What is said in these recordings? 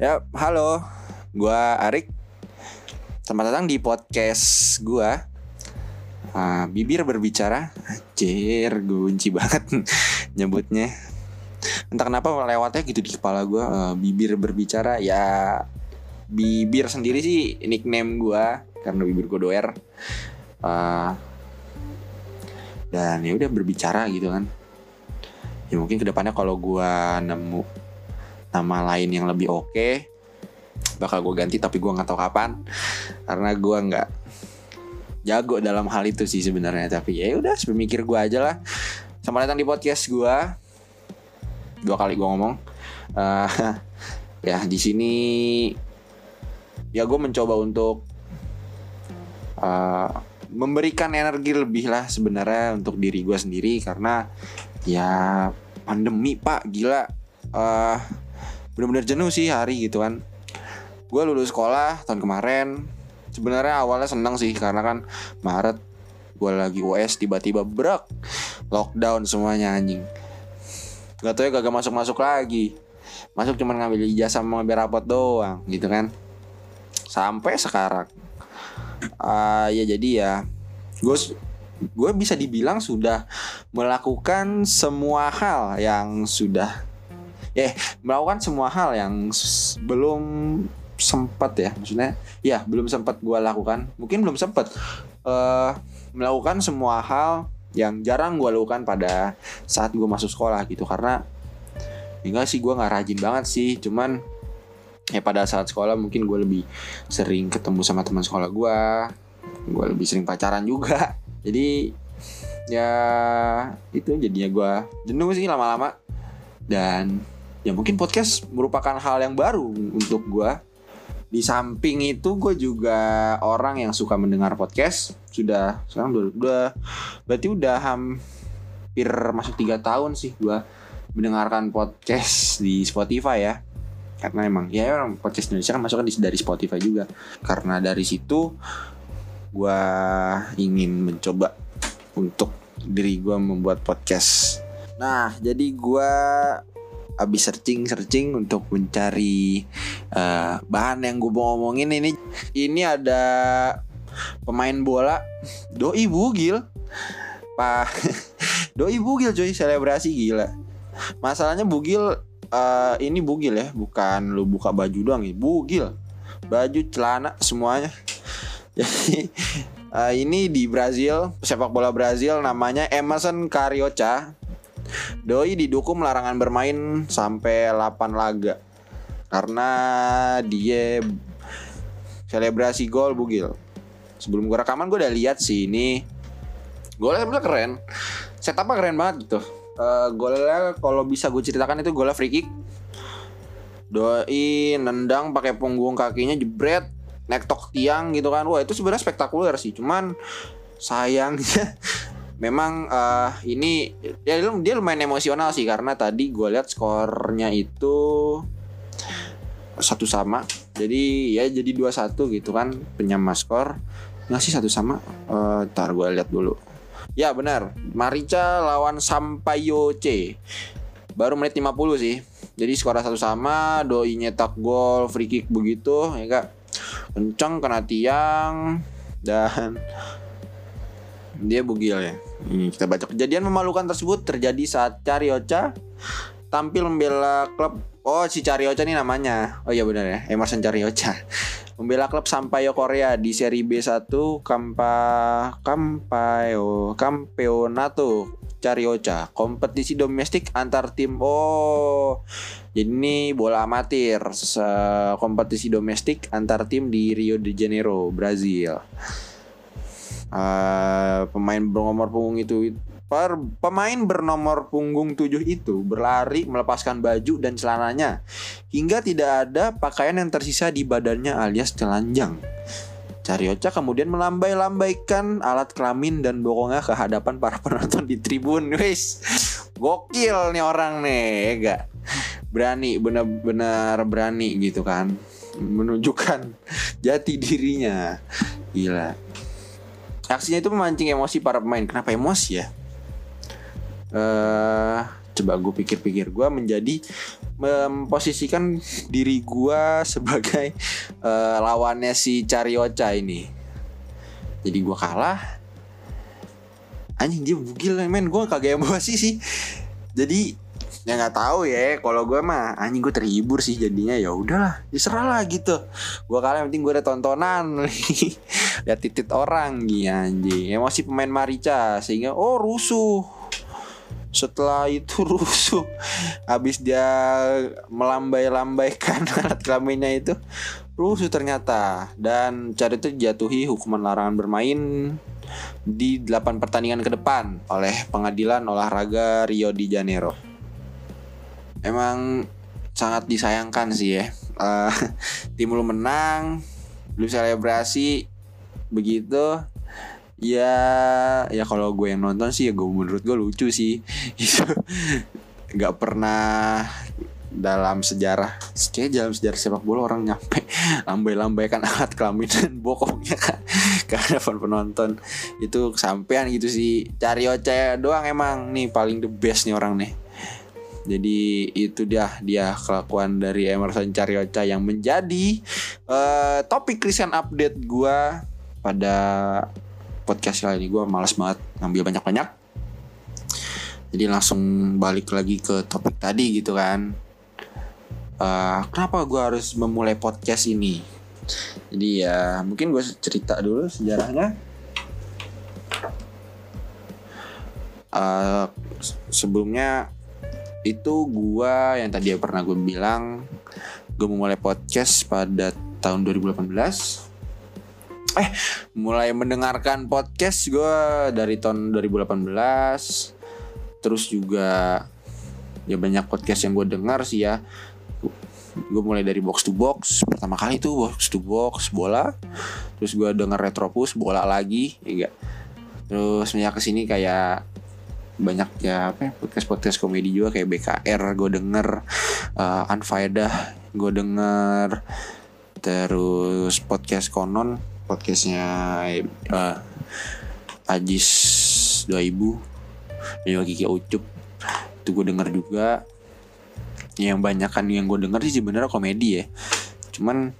Ya, halo. Gua Arik. Selamat datang di podcast gua. Ah, bibir berbicara. Anjir, gue benci banget nyebutnya. Entah kenapa lewatnya gitu di kepala gua ah, bibir berbicara ya bibir sendiri sih nickname gua karena bibir gue doer. Ah, dan ya udah berbicara gitu kan. Ya mungkin ke depannya kalau gua nemu nama lain yang lebih oke bakal gue ganti tapi gue nggak tahu kapan. Karena gue nggak jago dalam hal itu sih sebenarnya. Tapi ya udah sepemikir gue aja lah. Selamat datang di podcast gue dua kali gue ngomong. Eh, ya di sini ya gue mencoba untuk eh, memberikan energi lebih lah sebenarnya untuk diri gue sendiri. Karena ya pandemi pak. Gila. Eh bener-bener jenuh sih hari gitu kan. Gue lulus sekolah tahun kemarin. Sebenarnya awalnya seneng sih karena kan Maret gue lagi US tiba-tiba brak lockdown semuanya anjing. Gak tau ya gak masuk-masuk lagi. Masuk cuma ngambil ijazah sama ngambil rapot doang gitu kan. Sampai sekarang. Ah Ya jadi ya Gue gue bisa dibilang sudah melakukan semua hal yang sudah eh melakukan semua hal yang belum sempat ya maksudnya ya belum sempat gua lakukan. Mungkin belum sempat. Eh melakukan semua hal yang jarang gua lakukan pada saat gua masuk sekolah gitu karena enggak sih gua nggak rajin banget sih. Cuman ya pada saat sekolah mungkin gue lebih sering ketemu sama teman sekolah gua gue lebih sering pacaran juga. Jadi ya itu jadinya gua jenuh sih lama-lama. Dan ya mungkin podcast merupakan hal yang baru untuk gua. Di samping itu gue juga orang yang suka mendengar podcast. Sudah sekarang udah, udah berarti udah hampir masuk tiga tahun sih gua mendengarkan podcast di Spotify ya. Karena emang ya orang podcast Indonesia kan masuk kan di- dari Spotify juga. Karena dari situ gua ingin mencoba untuk diri gua membuat podcast. Nah jadi gua habis searching searching untuk mencari eh, bahan yang gue mau ngomongin ini. Ini ada pemain bola doi bugil. Pak doi bugil cuy selebrasi gila. Masalahnya bugil eh, ini bugil ya bukan lu buka baju doang ya bugil. Baju celana semuanya. Jadi eh, ini di Brazil sepak bola Brazil namanya Emerson Carioca Doi didukung larangan bermain sampai 8 laga karena dia selebrasi gol bugil. Sebelum gue rekaman gue udah lihat sih ini golnya sebenarnya keren. Setupnya keren banget gitu. Eh, golnya kalau bisa gue ceritakan itu golnya free kick. Doi nendang pakai punggung kakinya jebret nektok tiang gitu kan. Wah itu sebenarnya spektakuler sih. Cuman sayangnya memang eh, ini dia, dia lumayan emosional sih karena tadi gue lihat skornya itu satu sama. Jadi ya jadi dua satu gitu kan penyama skor. Nggak sih satu sama. Eh, ntar gue lihat dulu. Ya benar. Marica lawan Sampaio C. Baru menit 50 sih. Jadi skornya satu sama doi nyetak gol free kick begitu ya kak kencang kena tiang dan dia bugil ya. Ini kita baca. Kejadian memalukan tersebut terjadi saat Carioca tampil membela klub. Oh si Carioca nih namanya. Oh iya benar ya. Emerson Carioca Membela klub Sampaio Korea di seri B1 Kampa Kampayo Campeonato Carioca Kompetisi domestik antar tim. Oh Jadi ini bola amatir. Kompetisi domestik antar tim di Rio de Janeiro Brazil Eh, pemain bernomor punggung itu per, pemain bernomor punggung 7 itu berlari melepaskan baju dan celananya hingga tidak ada pakaian yang tersisa di badannya alias telanjang. Carioca kemudian melambai-lambaikan alat kelamin dan bokongnya ke hadapan para penonton di tribun. Wis, gokil nih orang nih, ya gak? Berani, benar-benar berani gitu kan, menunjukkan jati dirinya. Gila. Aksinya itu memancing emosi para pemain. Kenapa emosi ya? Eh, coba gue pikir-pikir. Gue menjadi memposisikan diri gue sebagai uh, lawannya si Carioca ini. Jadi gue kalah. Anjing dia bugil men. Gue kagak emosi sih. Jadi ya nggak tahu ya. Kalau gue mah anjing gue terhibur sih jadinya. Ya udahlah diserah lah gitu. Gue kalah yang penting gue ada tontonan lihat titit orang gitu anjing. Emosi pemain Marica sehingga oh rusuh. Setelah itu rusuh. Habis dia melambai-lambaikan alat kelaminnya itu rusuh ternyata. Dan cari itu jatuhi hukuman larangan bermain di 8 pertandingan ke depan oleh pengadilan olahraga Rio de Janeiro. Emang sangat disayangkan sih ya. Uh, tim lu menang lu selebrasi begitu. Ya ya kalau gue yang nonton sih ya gue menurut gue lucu sih. Itu nggak pernah dalam sejarah kayak dalam sejarah sepak bola orang nyampe lambai-lambaikan alat kelamin dan bokongnya kan. Karena penonton. Itu kesampean gitu sih. Cari oce doang emang nih paling the best nih orang nih. Jadi itu dia dia kelakuan dari Emerson Carioca yang menjadi uh, topik Christian update gue pada podcast kali ini gue malas banget ngambil banyak-banyak. Jadi langsung balik lagi ke topik tadi gitu kan. Uh, kenapa gue harus memulai podcast ini? Jadi ya mungkin gue cerita dulu sejarahnya. Uh, sebelumnya itu gua yang tadi pernah gue bilang gue memulai podcast pada tahun 2018 eh mulai mendengarkan podcast gue dari tahun 2018 terus juga ya banyak podcast yang gue dengar sih ya. Gue mulai dari box to box pertama kali tuh box to box bola. Terus gue denger retropus bola lagi ya gak terus banyak ke sini kayak banyak ya apa ya, podcast podcast komedi juga kayak BKR gue denger uh, Anfaedah gue denger. Terus podcast konon podcastnya uh, Ajis 2000 dan juga Kiki Ucup. Itu gue denger juga. Yang banyak kan yang gue denger sih sebenarnya komedi ya. Cuman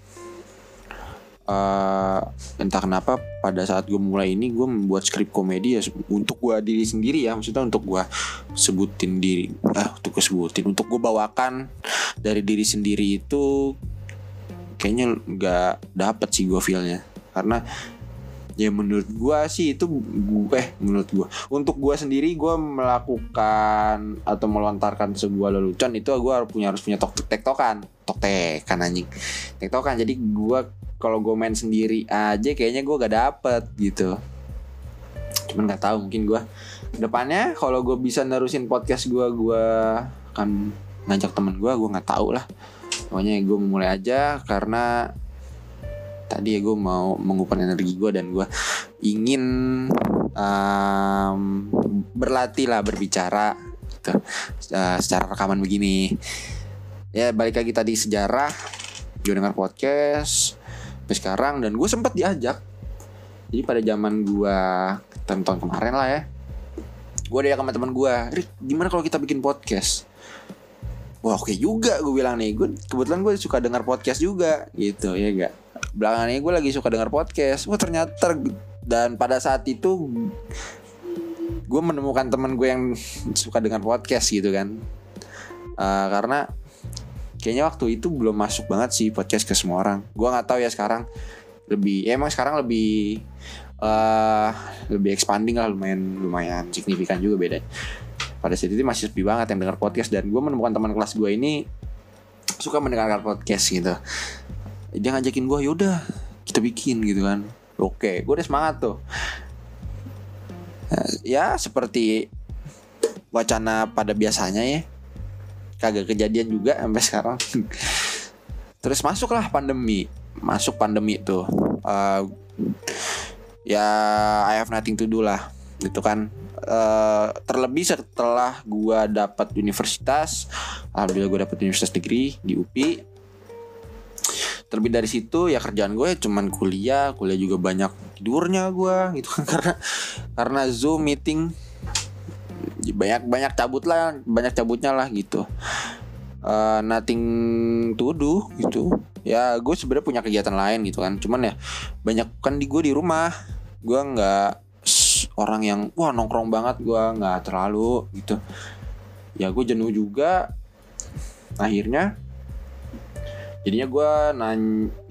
uh, entah kenapa pada saat gue mulai ini gue membuat skrip komedi ya untuk gue diri sendiri ya. Maksudnya untuk gue sebutin diri ah untuk gue sebutin untuk gue bawakan dari diri sendiri itu kayaknya nggak dapet sih gue feelnya karena ya menurut gue sih itu gue eh menurut gue untuk gue sendiri gue melakukan atau melontarkan sebuah lelucon itu gue harus punya harus punya tok tektokan. Tok tekan anjing. Tektokan. Jadi gue kalau gue main sendiri aja kayaknya gue gak dapet gitu. Cuman nggak tahu mungkin gue depannya kalau gue bisa nerusin podcast gue gue akan ngajak temen gue gue nggak tahu lah. Pokoknya gue mulai aja karena tadi ya gue mau mengumpulkan energi gue dan gue ingin um, berlatih lah berbicara gitu, uh, secara rekaman begini. Ya balik lagi tadi sejarah. Gue dengar podcast sampai sekarang dan gue sempat diajak. Jadi pada zaman gue tahun-tahun kemarin lah ya gue ada sama teman gue Rik gimana kalau kita bikin podcast? Wah oke okay juga gue bilang nih. Gue kebetulan gue suka dengar podcast juga gitu ya gak belakangan ini gue lagi suka dengar podcast. Wah ternyata dan pada saat itu gue menemukan teman gue yang suka dengar podcast gitu kan. Uh, karena kayaknya waktu itu belum masuk banget sih podcast ke semua orang. Gue nggak tahu ya sekarang lebih ya emang sekarang lebih uh, lebih expanding lah lumayan lumayan signifikan juga beda pada saat itu masih sepi banget yang dengar podcast. Dan gue menemukan teman kelas gue ini suka mendengarkan podcast gitu dia ngajakin gue yaudah kita bikin gitu kan. Oke gue udah semangat tuh. Ya seperti wacana pada biasanya ya. Kagak kejadian juga sampai sekarang. Terus masuklah pandemi. Masuk pandemi tuh. Uh, ya I have nothing to do lah gitu kan. Uh, terlebih setelah gue dapat universitas alhamdulillah gue dapat universitas negeri di UPI terlebih dari situ ya kerjaan gue cuman kuliah. Kuliah juga banyak tidurnya gue gitu kan. Karena karena zoom meeting. Banyak banyak cabut lah banyak cabutnya lah gitu. Uh, nothing to do gitu. Ya gue sebenarnya punya kegiatan lain gitu kan. Cuman ya banyak kan di gue di rumah. Gue nggak orang yang wah nongkrong banget. Gue nggak terlalu gitu. Ya gue jenuh juga. Akhirnya jadinya gue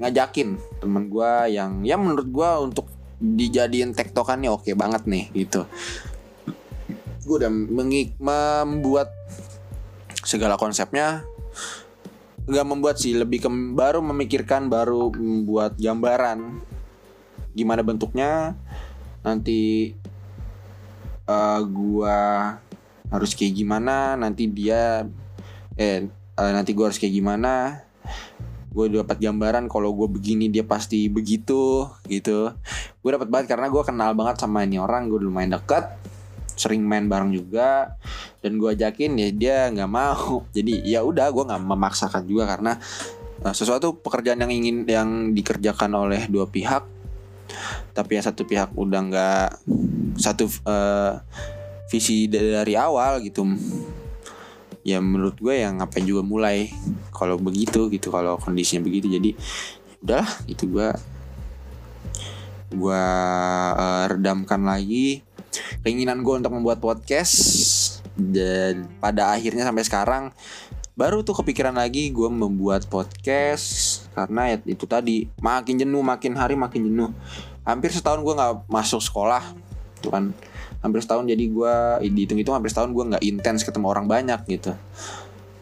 ngajakin temen gue yang ya menurut gue untuk dijadiin tektokannya oke banget nih gitu. Gue udah membuat segala konsepnya. Nggak membuat sih lebih ke baru memikirkan baru membuat gambaran gimana bentuknya. Nanti uh, gua harus kayak gimana nanti dia eh uh, nanti gua harus kayak gimana gue dapat gambaran kalau gue begini dia pasti begitu gitu. Gue dapat banget karena gue kenal banget sama ini orang gue lumayan deket sering main bareng juga dan gue ajakin ya dia nggak mau. Jadi ya udah gue nggak memaksakan juga karena uh, sesuatu pekerjaan yang ingin yang dikerjakan oleh dua pihak tapi yang satu pihak udah nggak satu uh, visi dari awal gitu ya menurut gue yang ngapain juga mulai kalau begitu gitu kalau kondisinya begitu. Jadi udah itu gue gue uh, redamkan lagi keinginan gue untuk membuat podcast. Dan pada akhirnya sampai sekarang baru tuh kepikiran lagi gue membuat podcast. Karena ya itu tadi makin jenuh makin hari makin jenuh. Hampir setahun gue nggak masuk sekolah tuh kan hampir setahun jadi gue dihitung itu hampir setahun gue nggak intens ketemu orang banyak gitu.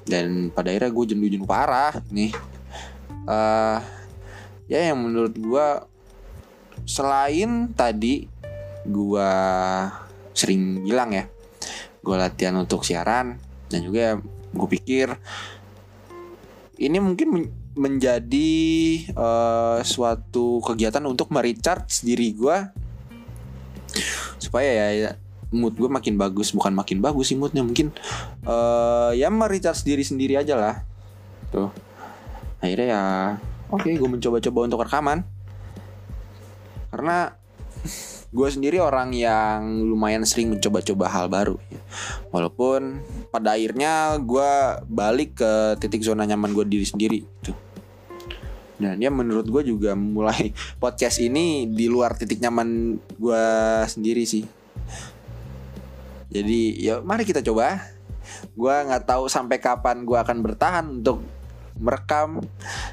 Dan pada akhirnya gue jenuh-jenuh parah nih. Uh, ya yang menurut gue selain tadi gue sering bilang ya gue latihan untuk siaran dan juga gue pikir ini mungkin men menjadi uh, suatu kegiatan untuk merecharge diri gue supaya ya, ya mood gue makin bagus. Bukan makin bagus sih moodnya mungkin uh, ya merecharge diri sendiri aja lah. Tuh. Akhirnya ya oke okay, gue mencoba-coba untuk rekaman. Karena gue sendiri orang yang lumayan sering mencoba-coba hal baru ya. walaupun pada akhirnya gue balik ke titik zona nyaman gue diri sendiri gitu dan ya menurut gue juga mulai podcast ini di luar titik nyaman gue sendiri sih. Jadi ya mari kita coba. Gue nggak tahu sampai kapan gue akan bertahan untuk merekam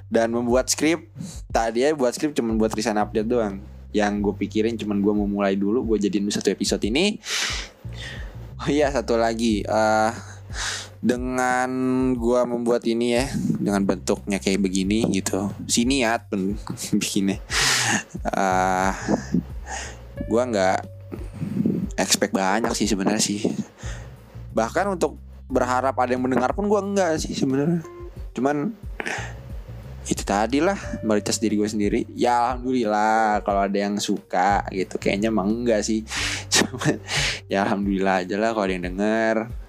dan membuat skrip. Tadi ya buat skrip cuma buat resign update doang. Yang gue pikirin cuman gue mau mulai dulu gue jadiin satu episode ini. Oh iya satu lagi. Uh, dengan gue membuat ini ya dengan bentuknya kayak begini gitu. Si niat pun bikinnya. Uh, gue nggak expect banyak sih sebenarnya sih. Bahkan untuk berharap ada yang mendengar pun gue enggak sih sebenarnya. Cuman itu tadi lah meritas diri gue sendiri. Ya alhamdulillah kalau ada yang suka gitu kayaknya emang enggak sih. Cuma ya alhamdulillah aja lah kalau ada yang denger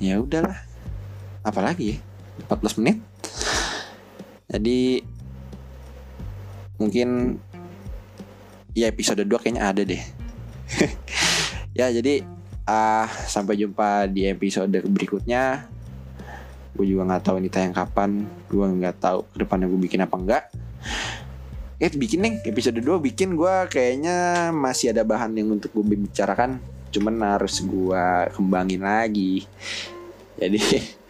ya udahlah. Apalagi ya? 14 menit. Jadi mungkin ya episode 2 kayaknya ada deh. Ya jadi uh, sampai jumpa di episode berikutnya. Gue juga nggak tahu ini tayang kapan. Gue nggak tahu ke depannya gue bikin apa enggak. Eh bikin nih. Episode 2 bikin gue kayaknya masih ada bahan yang untuk gue bicarakan cuman harus gue kembangin lagi. Jadi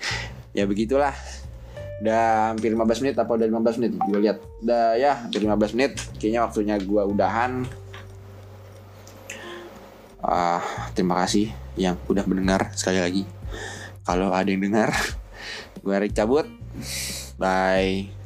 ya begitulah. Udah hampir 15 menit apa udah 15 menit? Gue lihat. Udah ya hampir 15 menit. Kayaknya waktunya gue udahan. Uh, terima kasih yang udah mendengar sekali lagi. Kalau ada yang dengar Gue Erik cabut. Bye.